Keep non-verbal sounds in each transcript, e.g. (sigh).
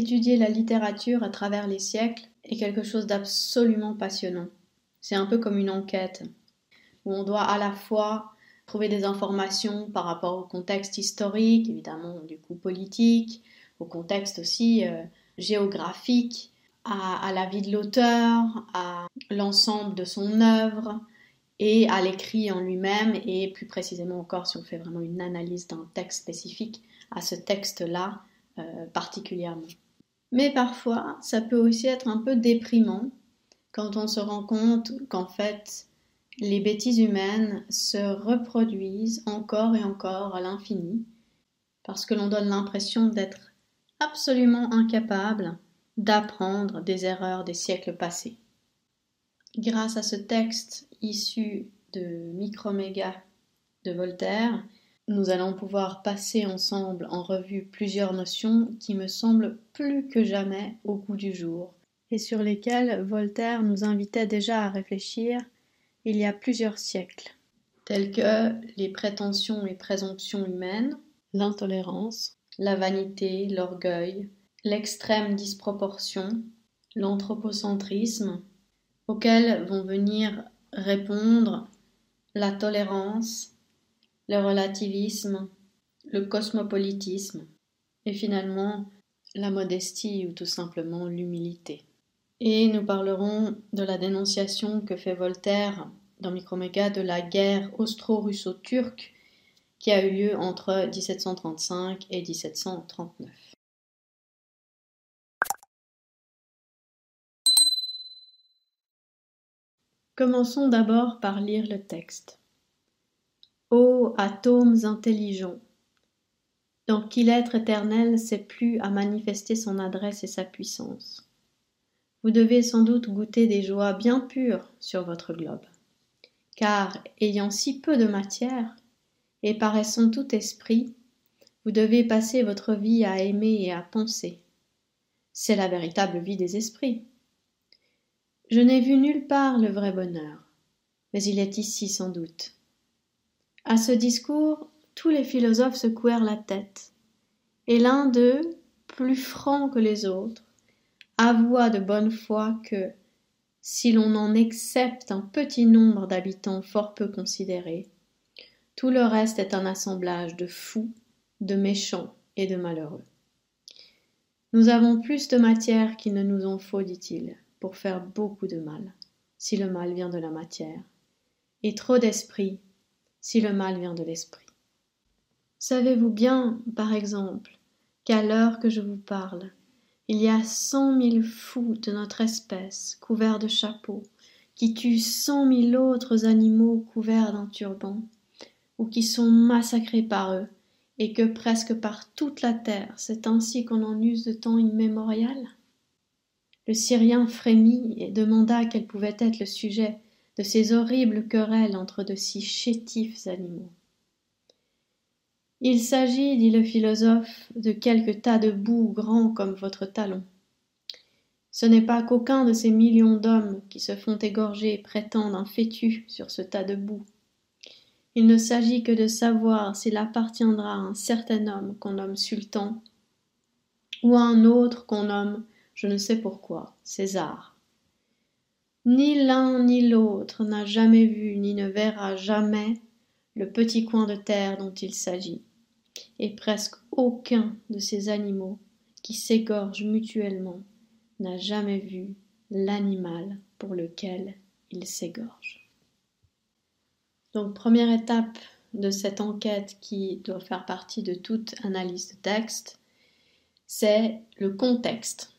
Étudier la littérature à travers les siècles est quelque chose d'absolument passionnant. C'est un peu comme une enquête, où on doit à la fois trouver des informations par rapport au contexte historique, évidemment du coup politique, au contexte aussi euh, géographique, à, la vie de l'auteur, à l'ensemble de son œuvre et à l'écrit en lui-même, et plus précisément encore si on fait vraiment une analyse d'un texte spécifique, à ce texte-là euh, particulièrement. Mais parfois, ça peut aussi être un peu déprimant quand on se rend compte qu'en fait, les bêtises humaines se reproduisent encore et encore à l'infini, parce que l'on donne l'impression d'être absolument incapable d'apprendre des erreurs des siècles passés. Grâce à ce texte issu de Microméga de Voltaire, nous allons pouvoir passer ensemble en revue plusieurs notions qui me semblent plus que jamais au goût du jour, et sur lesquelles Voltaire nous invitait déjà à réfléchir il y a plusieurs siècles, telles que les prétentions et présomptions humaines, l'intolérance, la vanité, l'orgueil, l'extrême disproportion, l'anthropocentrisme, auxquels vont venir répondre la tolérance, le relativisme, le cosmopolitisme et finalement la modestie ou tout simplement l'humilité. Et nous parlerons de la dénonciation que fait Voltaire dans Microméga de la guerre austro-russo-turque qui a eu lieu entre 1735 et 1739. Commençons d'abord par lire le texte. Ô atomes intelligents, dans qui l'être éternel s'est plus à manifester son adresse et sa puissance. Vous devez sans doute goûter des joies bien pures sur votre globe, car ayant si peu de matière, et paraissant tout esprit, vous devez passer votre vie à aimer et à penser. C'est la véritable vie des esprits. Je n'ai vu nulle part le vrai bonheur, mais il est ici sans doute. À ce discours, tous les philosophes secouèrent la tête, et l'un d'eux, plus franc que les autres, avoua de bonne foi que, si l'on en excepte un petit nombre d'habitants fort peu considérés, tout le reste est un assemblage de fous, de méchants et de malheureux. Nous avons plus de matière qu'il ne nous en faut, dit-il, pour faire beaucoup de mal, si le mal vient de la matière, et trop d'esprit si le mal vient de l'esprit. Savez-vous bien, par exemple, qu'à l'heure que je vous parle, il y a cent mille fous de notre espèce couverts de chapeaux, qui tuent cent mille autres animaux couverts d'un turban, ou qui sont massacrés par eux, et que presque par toute la terre c'est ainsi qu'on en use de temps immémorial? Le Syrien frémit et demanda quel pouvait être le sujet de ces horribles querelles entre de si chétifs animaux. Il s'agit, dit le philosophe, de quelques tas de boue grands comme votre talon. Ce n'est pas qu'aucun de ces millions d'hommes qui se font égorger prétendent un fétu sur ce tas de boue. Il ne s'agit que de savoir s'il appartiendra à un certain homme qu'on nomme sultan, ou à un autre qu'on nomme, je ne sais pourquoi, César. Ni l'un ni l'autre n'a jamais vu ni ne verra jamais le petit coin de terre dont il s'agit, et presque aucun de ces animaux qui s'égorgent mutuellement n'a jamais vu l'animal pour lequel il s'égorge. Donc première étape de cette enquête qui doit faire partie de toute analyse de texte, c'est le contexte.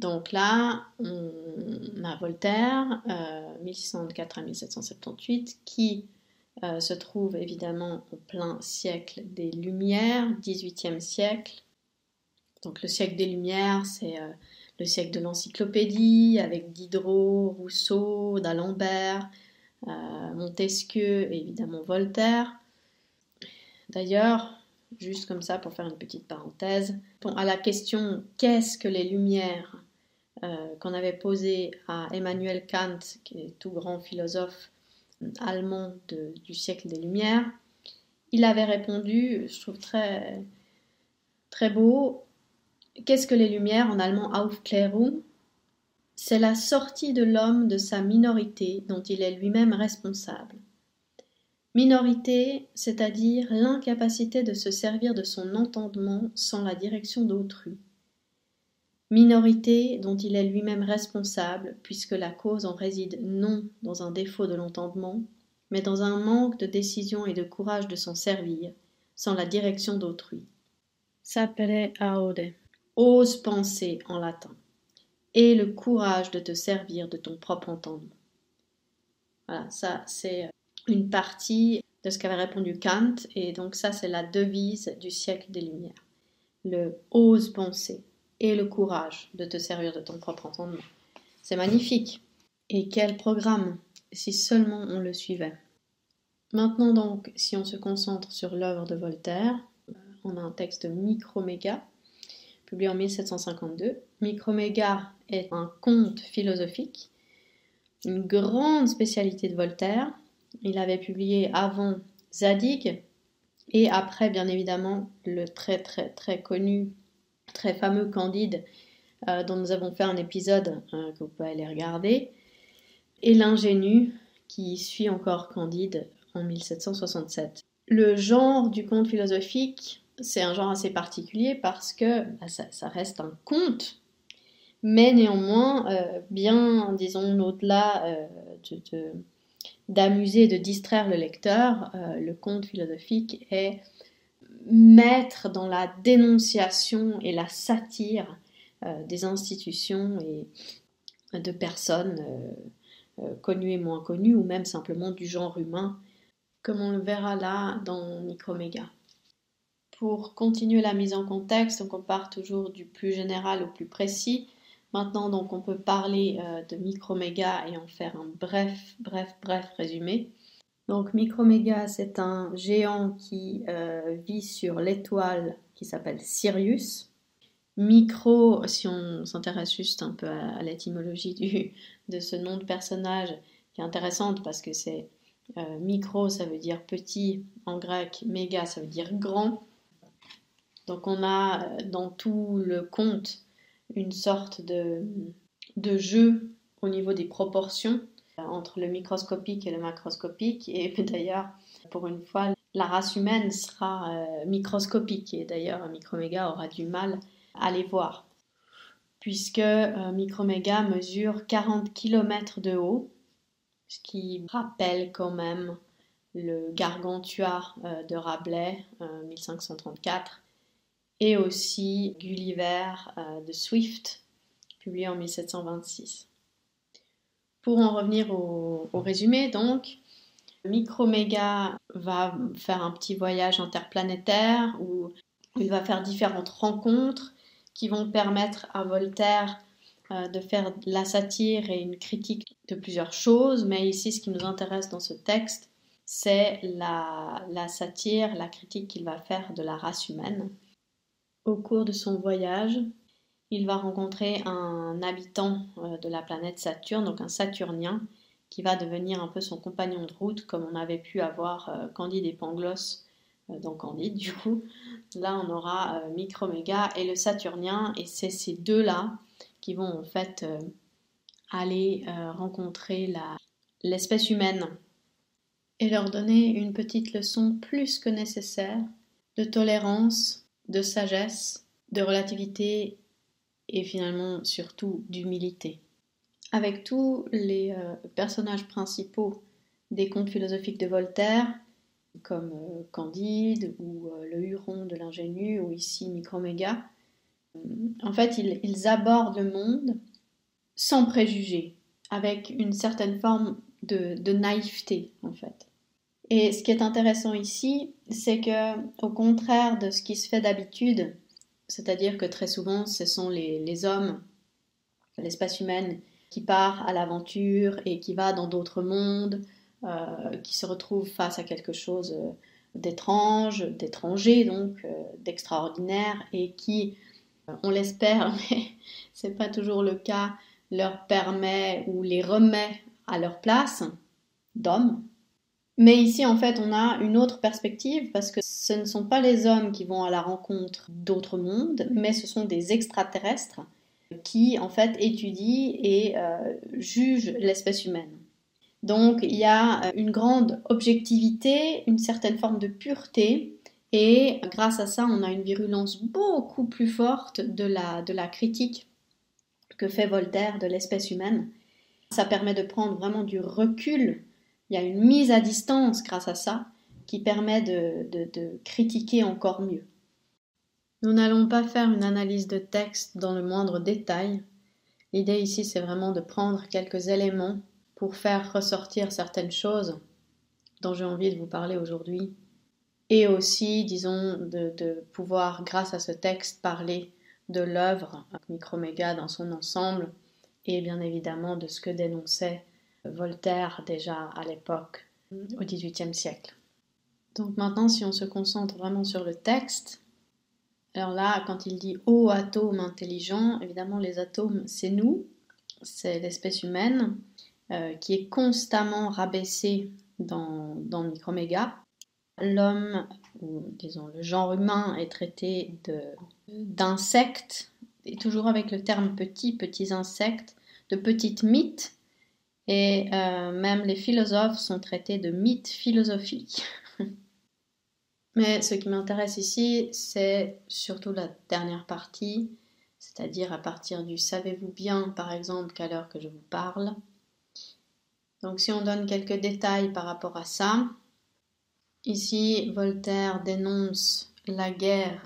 Donc là, on a Voltaire, euh, 1604 à 1778, qui euh, se trouve évidemment au plein siècle des Lumières, 18e siècle. Donc le siècle des Lumières, c'est euh, le siècle de l'encyclopédie, avec Diderot, Rousseau, d'Alembert, euh, Montesquieu et évidemment Voltaire. D'ailleurs, juste comme ça pour faire une petite parenthèse, à la question qu'est-ce que les Lumières? Euh, qu'on avait posé à Emmanuel Kant, qui est tout grand philosophe allemand du siècle des Lumières, il avait répondu, je trouve très, très beau, Qu'est-ce que les Lumières? en allemand Aufklärung? C'est la sortie de l'homme de sa minorité dont il est lui-même responsable. Minorité, c'est-à-dire l'incapacité de se servir de son entendement sans la direction d'autrui. Minorité dont il est lui-même responsable, puisque la cause en réside non dans un défaut de l'entendement, mais dans un manque de décision et de courage de s'en servir, sans la direction d'autrui. Sapere aude. Ose penser en latin. Et le courage de te servir de ton propre entendement. Voilà, ça c'est euh, une partie de ce qu'avait répondu Kant, et donc ça c'est la devise du siècle des Lumières. Le ose penser et le courage de te servir de ton propre entendement. C'est magnifique. Et quel programme, si seulement on le suivait. Maintenant donc, si on se concentre sur l'œuvre de Voltaire, euh, on a un texte Microméga, publié en 1752. Microméga est un conte philosophique, une grande spécialité de Voltaire, il avait publié avant Zadig et après, bien évidemment, le très très très connu, très fameux Candide, euh, dont nous avons fait un épisode euh, que vous pouvez aller regarder, et l'ingénu qui suit encore Candide en 1767. Le genre du conte philosophique, c'est un genre assez particulier parce que bah, ça, reste un conte, mais néanmoins, euh, bien, disons, au-delà de d'amuser et de distraire le lecteur, le conte philosophique est maître dans la dénonciation et la satire euh, des institutions et de personnes euh, connues et moins connues, ou même simplement du genre humain, comme on le verra là dans Microméga. Pour continuer la mise en contexte, on part toujours du plus général au plus précis. Maintenant, donc, on peut parler euh, de Microméga et en faire un bref, bref, bref résumé. Donc, Microméga, c'est un géant qui euh, vit sur l'étoile qui s'appelle Sirius. Micro, si on s'intéresse juste un peu à, l'étymologie de ce nom de personnage, qui est intéressante parce que c'est euh, micro, ça veut dire petit en grec, méga, ça veut dire grand. Donc, on a dans tout le conte une sorte de, jeu au niveau des proportions euh, entre le microscopique et le macroscopique. Et (laughs) d'ailleurs, pour une fois, la race humaine sera euh, microscopique. Et d'ailleurs, Microméga aura du mal à les voir. Puisque euh, Microméga mesure 40 km de haut, ce qui rappelle quand même le Gargantua de Rabelais, 1534, et aussi Gulliver euh, de Swift, publié en 1726. Pour en revenir au, résumé, donc, Microméga va faire un petit voyage interplanétaire où il va faire différentes rencontres qui vont permettre à Voltaire euh, de faire la satire et une critique de plusieurs choses, mais ici ce qui nous intéresse dans ce texte, c'est la satire, la critique qu'il va faire de la race humaine. Au cours de son voyage, il va rencontrer un habitant euh, de la planète Saturne, donc un Saturnien, qui va devenir un peu son compagnon de route, comme on avait pu avoir euh, Candide et Pangloss euh, dans Candide. (laughs) Du coup, là, on aura Microméga et le Saturnien, et c'est ces deux-là qui vont en fait aller rencontrer l'espèce humaine et leur donner une petite leçon plus que nécessaire de tolérance de sagesse, de relativité et finalement surtout d'humilité. Avec tous les euh, personnages principaux des contes philosophiques de Voltaire, comme euh, Candide ou euh, le Huron de l'ingénu ou ici Microméga, en fait ils, abordent le monde sans préjugés, avec une certaine forme de, de naïveté en fait. Et ce qui est intéressant ici, c'est que, au contraire de ce qui se fait d'habitude, c'est-à-dire que très souvent, ce sont les, hommes, l'espèce humaine, qui part à l'aventure et qui va dans d'autres mondes, euh, qui se retrouve face à quelque chose euh, d'étrange, d'étranger, donc euh, d'extraordinaire, et qui, on l'espère, (laughs) mais c'est pas toujours le cas, leur permet ou les remet à leur place d'hommes Mais ici, en fait, on a une autre perspective parce que ce ne sont pas les hommes qui vont à la rencontre d'autres mondes, mais ce sont des extraterrestres qui, en fait, étudient et euh, jugent l'espèce humaine. Donc, il y a euh, une grande objectivité, une certaine forme de pureté, et grâce à ça, on a une virulence beaucoup plus forte de la, de la critique que fait Voltaire de l'espèce humaine. Ça permet de prendre vraiment du recul il y a une mise à distance grâce à ça qui permet de, critiquer encore mieux. Nous n'allons pas faire une analyse de texte dans le moindre détail. L'idée ici, c'est vraiment de prendre quelques éléments pour faire ressortir certaines choses dont j'ai envie de vous parler aujourd'hui. Et aussi, disons, de, de, pouvoir, grâce à ce texte, parler de l'œuvre Microméga dans son ensemble et bien évidemment de ce que dénonçait Voltaire déjà à l'époque, au XVIIIe siècle. Donc maintenant, si on se concentre vraiment sur le texte, alors là, quand il dit ô atome intelligent, évidemment, les atomes, c'est nous, c'est l'espèce humaine euh, qui est constamment rabaissée dans, dans Microméga. L'homme, ou disons le genre humain, est traité d'insectes, et toujours avec le terme petit, petits insectes, de petites mythes, et euh, même les philosophes sont traités de mythes philosophiques. (laughs) Mais ce qui m'intéresse ici, c'est surtout la dernière partie, c'est-à-dire à partir du savez-vous bien, par exemple, qu'à l'heure que je vous parle. Donc si on donne quelques détails par rapport à ça, ici Voltaire dénonce la guerre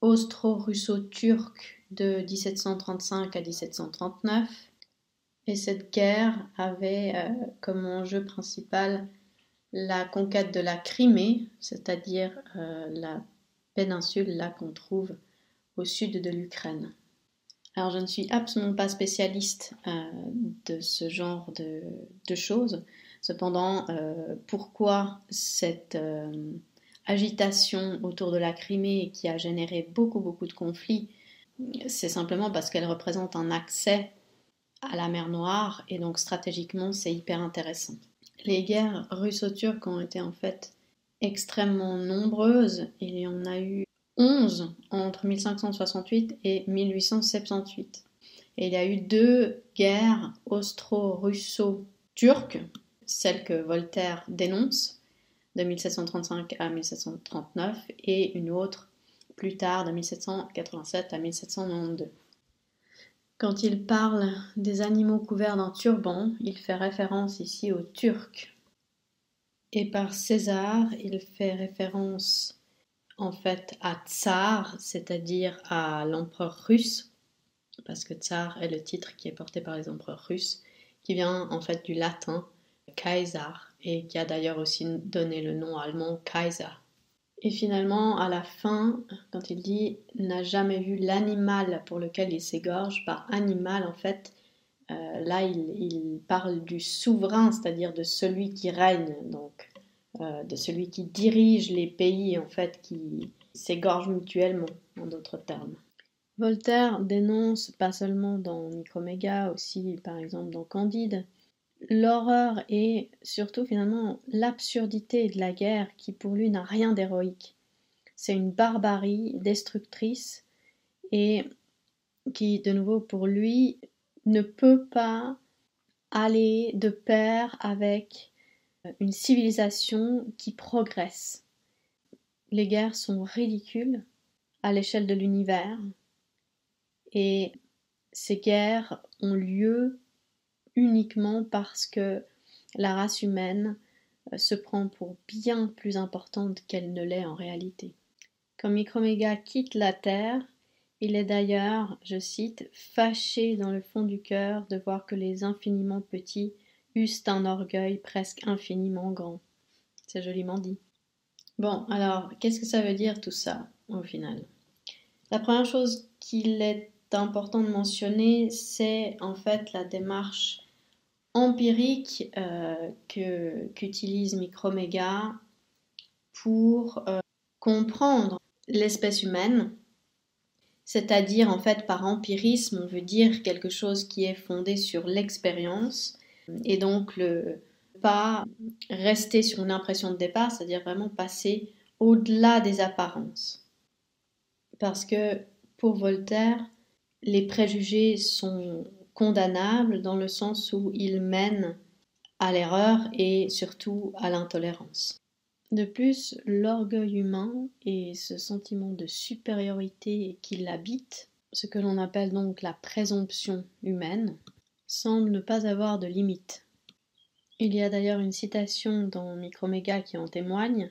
austro-russo-turque de 1735 à 1739 et cette guerre avait euh, comme enjeu principal la conquête de la Crimée, c'est-à-dire euh, la péninsule là qu'on trouve au sud de l'Ukraine. Alors je ne suis absolument pas spécialiste euh, de ce genre de, choses. Cependant, pourquoi cette agitation autour de la Crimée qui a généré beaucoup beaucoup de conflits, c'est simplement parce qu'elle représente un accès à la mer Noire et donc stratégiquement c'est hyper intéressant. Les guerres russo-turques ont été en fait extrêmement nombreuses. Il y en a eu 11 entre 1568 et 1878. Et il y a eu deux guerres austro-russo-turques, celle que Voltaire dénonce, de 1735 à 1739, et une autre plus tard, de 1787 à 1792. Quand il parle des animaux couverts d'un turban, il fait référence ici aux Turcs. Et par César, il fait référence en fait à Tsar, c'est-à-dire à l'empereur russe, parce que Tsar est le titre qui est porté par les empereurs russes, qui vient en fait du latin Kaiser, et qui a d'ailleurs aussi donné le nom allemand Kaiser. Et finalement, à la fin, quand il dit n'a jamais vu l'animal pour lequel il s'égorge, par animal, en fait, euh, là, il, parle du souverain, c'est-à-dire de celui qui règne, donc euh, de celui qui dirige les pays, en fait, qui s'égorgent mutuellement, en d'autres termes. Voltaire dénonce, pas seulement dans Microméga, aussi par exemple dans Candide, l'horreur et surtout finalement l'absurdité de la guerre qui pour lui n'a rien d'héroïque. C'est une barbarie destructrice et qui de nouveau pour lui ne peut pas aller de pair avec une civilisation qui progresse. Les guerres sont ridicules à l'échelle de l'univers et ces guerres ont lieu uniquement parce que la race humaine euh, se prend pour bien plus importante qu'elle ne l'est en réalité. Quand Microméga quitte la Terre, il est d'ailleurs, je cite, fâché dans le fond du cœur de voir que les infiniment petits eussent un orgueil presque infiniment grand. C'est joliment dit. Bon, alors, qu'est-ce que ça veut dire tout ça, au final? La première chose qu'il est important de mentionner, c'est en fait la démarche empirique euh, qu'utilise Microméga pour euh, comprendre l'espèce humaine, c'est-à-dire en fait par empirisme, on veut dire quelque chose qui est fondé sur l'expérience, et donc le, pas rester sur une impression de départ, c'est-à-dire vraiment passer au-delà des apparences. Parce que pour Voltaire, les préjugés sont condamnables dans le sens où ils mènent à l'erreur et surtout à l'intolérance. De plus, l'orgueil humain et ce sentiment de supériorité qui l'habite, ce que l'on appelle donc la présomption humaine, semble ne pas avoir de limite. Il y a d'ailleurs une citation dans Microméga qui en témoigne.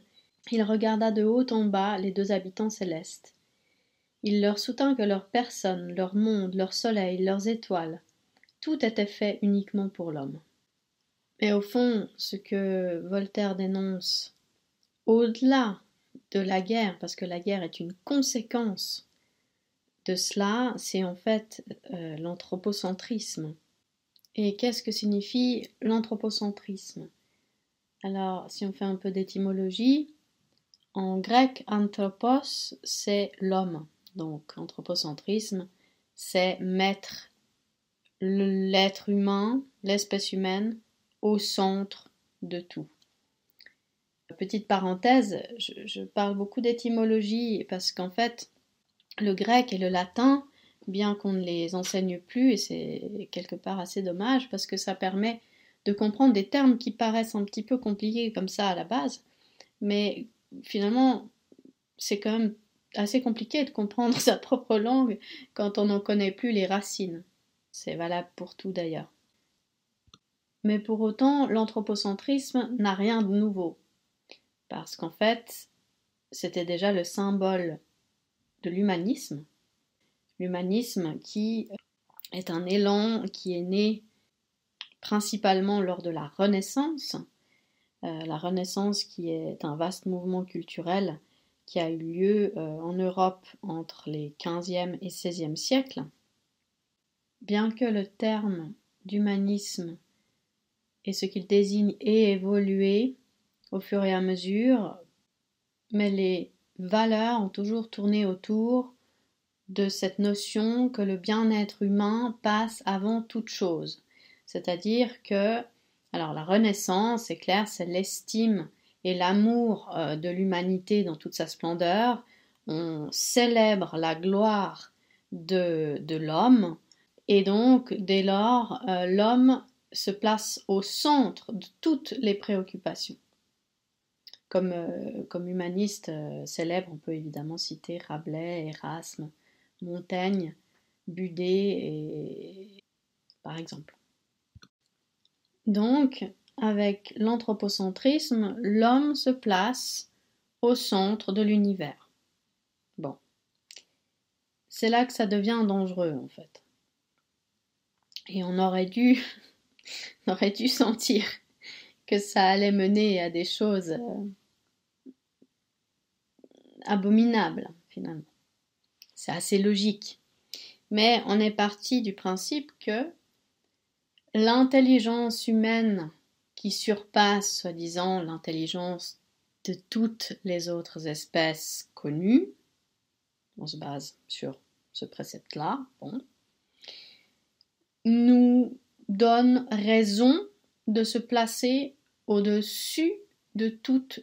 Il regarda de haut en bas les deux habitants célestes. Il leur soutint que leur personne, leur monde, leur soleil, leurs étoiles, tout était fait uniquement pour l'homme. Mais au fond, ce que Voltaire dénonce, au-delà de la guerre, parce que la guerre est une conséquence de cela, c'est en fait euh, l'anthropocentrisme. Et qu'est-ce que signifie l'anthropocentrisme? Alors, si on fait un peu d'étymologie, en grec, anthropos, c'est l'homme. Donc, anthropocentrisme, c'est mettre l'être humain, l'espèce humaine, au centre de tout. Petite parenthèse, je, parle beaucoup d'étymologie parce qu'en fait, le grec et le latin bien qu'on ne les enseigne plus, et c'est quelque part assez dommage parce que ça permet de comprendre des termes qui paraissent un petit peu compliqués comme ça à la base, mais finalement c'est quand même assez compliqué de comprendre (laughs) sa propre langue quand on n'en connaît plus les racines. C'est valable pour tout d'ailleurs. Mais pour autant, l'anthropocentrisme n'a rien de nouveau, parce qu'en fait, c'était déjà le symbole de l'humanisme, l'humanisme qui est un élan qui est né principalement lors de la Renaissance, euh, la Renaissance qui est un vaste mouvement culturel qui a eu lieu euh, en Europe entre les 15e et 16e siècles. Bien que le terme d'humanisme et ce qu'il désigne ait évolué au fur et à mesure, mais les valeurs ont toujours tourné autour de cette notion que le bien-être humain passe avant toute chose. C'est-à-dire que, alors la Renaissance, c'est clair, c'est l'estime et l'amour euh, de l'humanité dans toute sa splendeur. On célèbre la gloire de, de l'homme et donc dès lors, euh, l'homme se place au centre de toutes les préoccupations. Comme, euh, comme humaniste célèbre, on peut évidemment citer Rabelais, Erasme, Montaigne, Budet, et... par exemple. Donc, avec l'anthropocentrisme, l'homme se place au centre de l'univers. Bon. C'est là que ça devient dangereux, en fait. Et on aurait dû, (laughs) aurait dû sentir que ça allait mener à des choses euh, abominables, finalement. C'est assez logique. Mais on est parti du principe que l'intelligence humaine qui surpasse, soi-disant, l'intelligence de toutes les autres espèces connues, on se base sur ce précepte-là, bon, nous donne raison de se placer au-dessus de toutes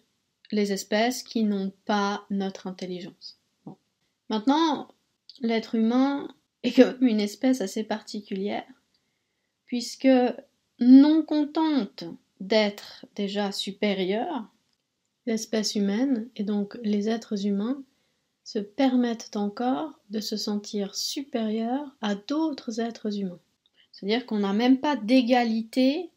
les espèces qui n'ont pas notre intelligence. Maintenant, l'être humain est comme une espèce assez particulière, puisque non contente d'être déjà supérieure, l'espèce humaine, et donc les êtres humains, se permettent encore de se sentir supérieurs à d'autres êtres humains. C'est-à-dire qu'on n'a même pas d'égalité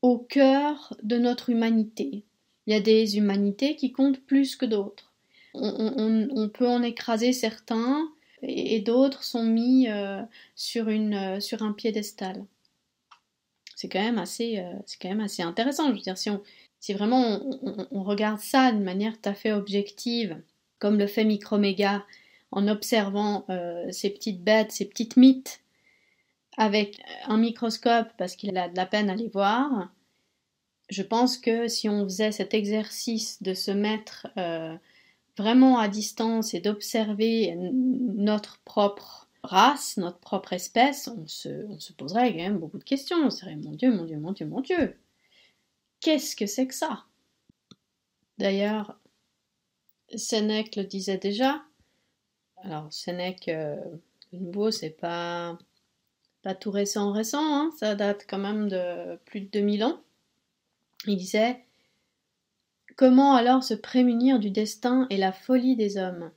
au cœur de notre humanité. Il y a des humanités qui comptent plus que d'autres on, peut en écraser certains et, d'autres sont mis euh, euh, sur un piédestal. C'est quand, même assez, euh, c'est quand assez intéressant. Je veux dire, si, vraiment on, regarde ça d'une manière tout à fait objective, comme le fait Microméga, en observant ces petites bêtes, ces petites mythes, avec un microscope parce qu'il a de la peine à les voir, je pense que si on faisait cet exercice de se mettre vraiment à distance et d'observer notre propre race, notre propre espèce, on se, poserait quand même beaucoup de questions. On serait mon Dieu, mon Dieu, mon Dieu, mon Dieu. qu'est-ce que c'est que ça? D'ailleurs, Sénèque le disait déjà. Alors, Sénèque, euh, de nouveau, c'est pas, pas tout récent, récent, hein, ça date quand même de plus de 2000 ans. Il disait Comment alors se prémunir du destin et la folie des hommes?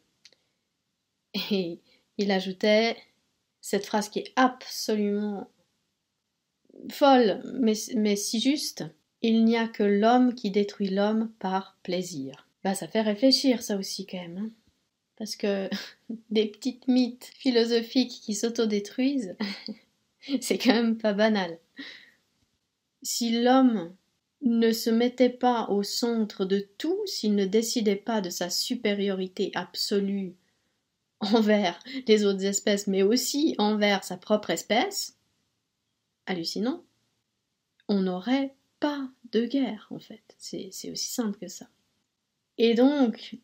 Et il ajoutait cette phrase qui est absolument folle, mais, mais si juste il n'y a que l'homme qui détruit l'homme par plaisir. Bah, ça fait réfléchir, ça aussi, quand même. Hein. Parce que (laughs) des petites mythes philosophiques qui s'autodétruisent, (laughs) c'est quand même pas banal. Si l'homme ne se mettait pas au centre de tout, s'il ne décidait pas de sa supériorité absolue envers les autres espèces, mais aussi envers sa propre espèce, hallucinant, on n'aurait pas de guerre, en fait. C'est aussi simple que ça. Et donc,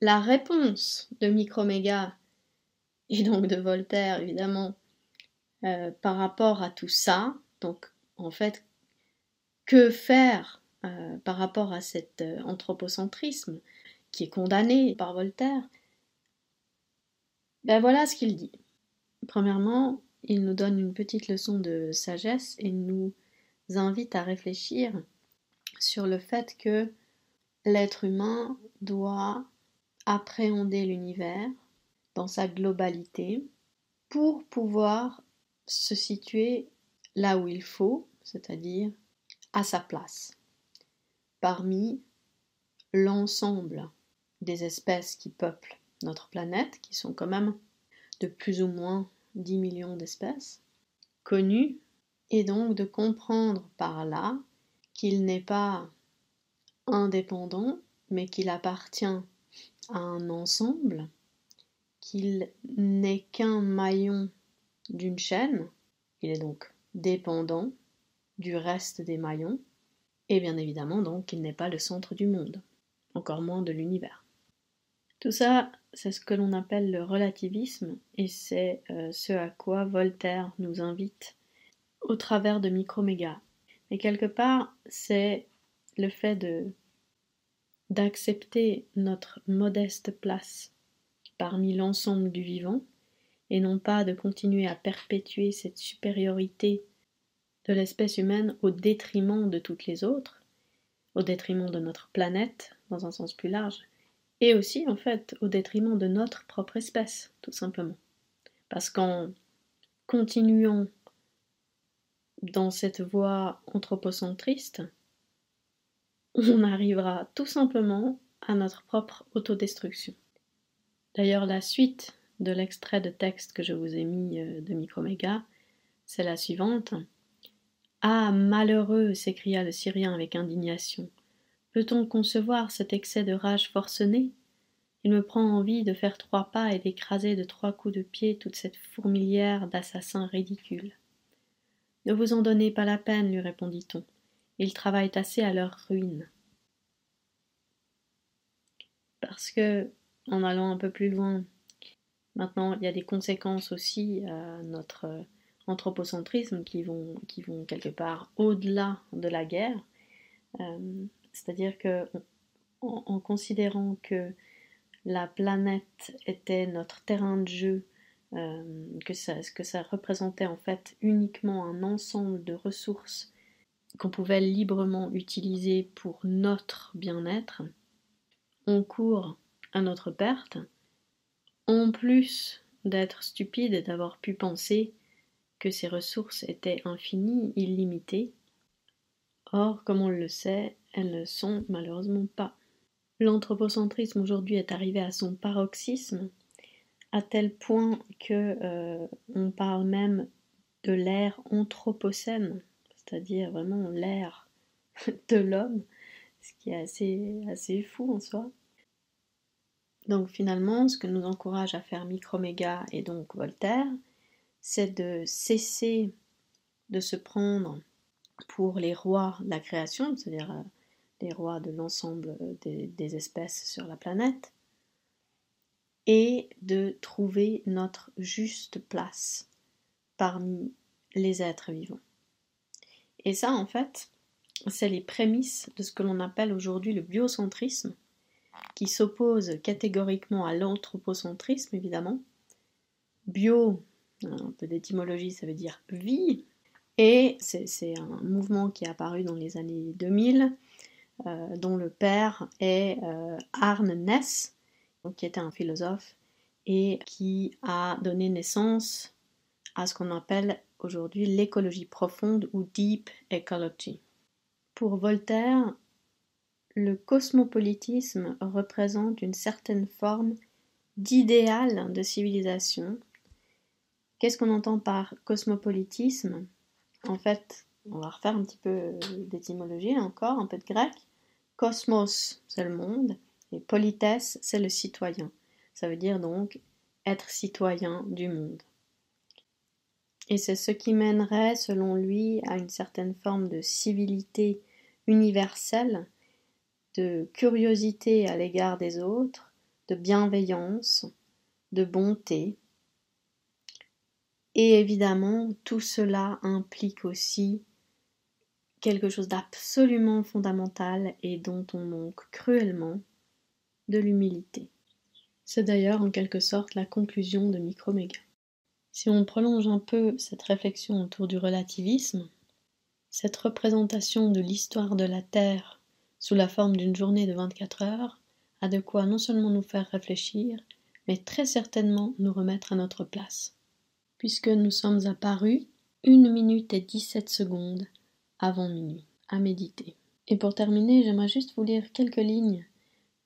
la réponse de Microméga, et donc de Voltaire, évidemment, euh, par rapport à tout ça, donc, en fait, que faire euh, par rapport à cet euh, anthropocentrisme qui est condamné par Voltaire? Ben voilà ce qu'il dit. Premièrement, il nous donne une petite leçon de sagesse et nous invite à réfléchir sur le fait que l'être humain doit appréhender l'univers dans sa globalité pour pouvoir se situer là où il faut, c'est-à-dire à sa place, parmi l'ensemble des espèces qui peuplent notre planète, qui sont quand même de plus ou moins 10 millions d'espèces, connues et donc de comprendre par là qu'il n'est pas indépendant, mais qu'il appartient à un ensemble, qu'il n'est qu'un maillon d'une chaîne, il est donc dépendant du reste des maillons, et bien évidemment donc qu'il n'est pas le centre du monde, encore moins de l'univers. Tout ça, c'est ce que l'on appelle le relativisme, et c'est euh, ce à quoi Voltaire nous invite au travers de micromégas. Et quelque part, c'est le fait de d'accepter notre modeste place parmi l'ensemble du vivant, et non pas de continuer à perpétuer cette supériorité de l'espèce humaine au détriment de toutes les autres, au détriment de notre planète, dans un sens plus large, et aussi en fait au détriment de notre propre espèce, tout simplement. Parce qu'en continuant dans cette voie anthropocentriste, on arrivera tout simplement à notre propre autodestruction. D'ailleurs, la suite de l'extrait de texte que je vous ai mis euh, de Microméga, c'est la suivante. Ah, malheureux s'écria le Syrien avec indignation. Peut-on concevoir cet excès de rage forcené? Il me prend envie de faire trois pas et d'écraser de trois coups de pied toute cette fourmilière d'assassins ridicules. Ne vous en donnez pas la peine, lui répondit-on. Ils travaillent assez à leur ruine. Parce que, en allant un peu plus loin, maintenant il y a des conséquences aussi à notre anthropocentrisme qui vont, qui vont quelque part au-delà de la guerre. Euh, c'est-à-dire que en, considérant que la planète était notre terrain de jeu euh, que, ça, que ça représentait en fait uniquement un ensemble de ressources qu'on pouvait librement utiliser pour notre bien-être, on court à notre perte, en plus d'être stupide et d'avoir pu penser que ces ressources étaient infinies, illimitées. Or, comme on le sait, elles ne sont malheureusement pas. L'anthropocentrisme aujourd'hui est arrivé à son paroxysme à tel point que euh, on parle même de l'ère anthropocène, c'est-à-dire vraiment l'ère (laughs) de l'homme, ce qui est assez, assez fou en soi. Donc finalement, ce que nous encourage à faire Microméga et donc Voltaire, c'est de cesser de se prendre pour les rois de la création, c'est-à-dire euh, les rois de l'ensemble des espèces sur la planète, et de trouver notre juste place parmi les êtres vivants. Et ça, en fait, c'est les prémices de ce que l'on appelle aujourd'hui le biocentrisme, qui s'oppose catégoriquement à l'anthropocentrisme, évidemment. Bio, un peu d'étymologie, ça veut dire vie, et c'est un mouvement qui est apparu dans les années 2000, euh, dont le père est euh, Arne Ness, qui était un philosophe et qui a donné naissance à ce qu'on appelle aujourd'hui l'écologie profonde ou deep ecology. Pour Voltaire, le cosmopolitisme représente une certaine forme d'idéal de civilisation. Qu'est-ce qu'on entend par cosmopolitisme? En fait, on va refaire un petit peu d'étymologie encore, un peu de grec. Cosmos, c'est le monde, et politesse, c'est le citoyen. Ça veut dire donc être citoyen du monde. Et c'est ce qui mènerait, selon lui, à une certaine forme de civilité universelle, de curiosité à l'égard des autres, de bienveillance, de bonté. Et évidemment, tout cela implique aussi quelque chose d'absolument fondamental et dont on manque cruellement, de l'humilité. C'est d'ailleurs en quelque sorte la conclusion de Microméga. Si on prolonge un peu cette réflexion autour du relativisme, cette représentation de l'histoire de la Terre sous la forme d'une journée de 24 heures a de quoi non seulement nous faire réfléchir, mais très certainement nous remettre à notre place, puisque nous sommes apparus une minute et dix-sept secondes avant minuit, à méditer. Et pour terminer, j'aimerais juste vous lire quelques lignes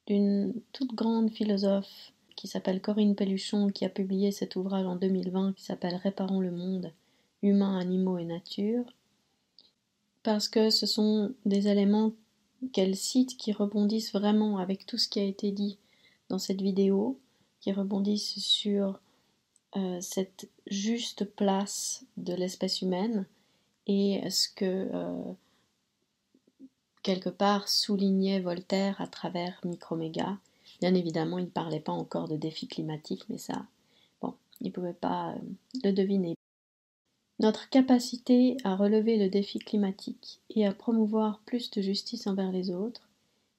d'une toute grande philosophe qui s'appelle Corinne Pelluchon, qui a publié cet ouvrage en 2020 qui s'appelle Réparons le monde, humains, animaux et nature, parce que ce sont des éléments qu'elle cite qui rebondissent vraiment avec tout ce qui a été dit dans cette vidéo, qui rebondissent sur euh, cette juste place de l'espèce humaine et ce que euh, quelque part soulignait Voltaire à travers Microméga. Bien évidemment, il ne parlait pas encore de défi climatique, mais ça, bon, il ne pouvait pas euh, le deviner. Notre capacité à relever le défi climatique et à promouvoir plus de justice envers les autres,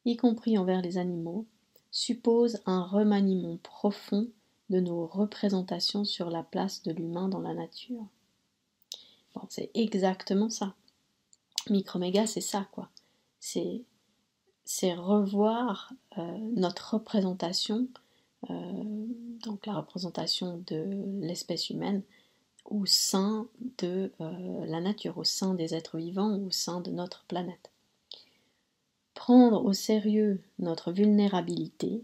y compris envers les animaux, suppose un remaniement profond de nos représentations sur la place de l'humain dans la nature. C'est exactement ça. Microméga, c'est ça, quoi c'est revoir euh, notre représentation, euh, donc la représentation de l'espèce humaine au sein de euh, la nature, au sein des êtres vivants, au sein de notre planète. Prendre au sérieux notre vulnérabilité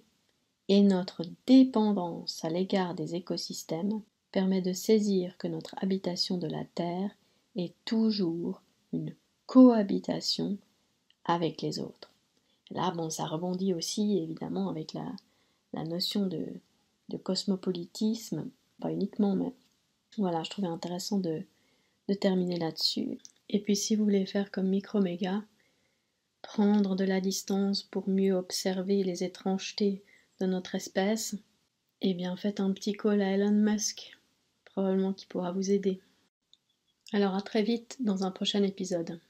et notre dépendance à l'égard des écosystèmes permet de saisir que notre habitation de la Terre est toujours une cohabitation avec les autres. Là, bon, ça rebondit aussi évidemment avec la, notion de, de, cosmopolitisme, pas uniquement, mais voilà, je trouvais intéressant de, terminer là-dessus. Et puis si vous voulez faire comme Microméga, prendre de la distance pour mieux observer les étrangetés de notre espèce, eh bien faites un petit call à Elon Musk, probablement qui pourra vous aider. Alors à très vite dans un prochain épisode.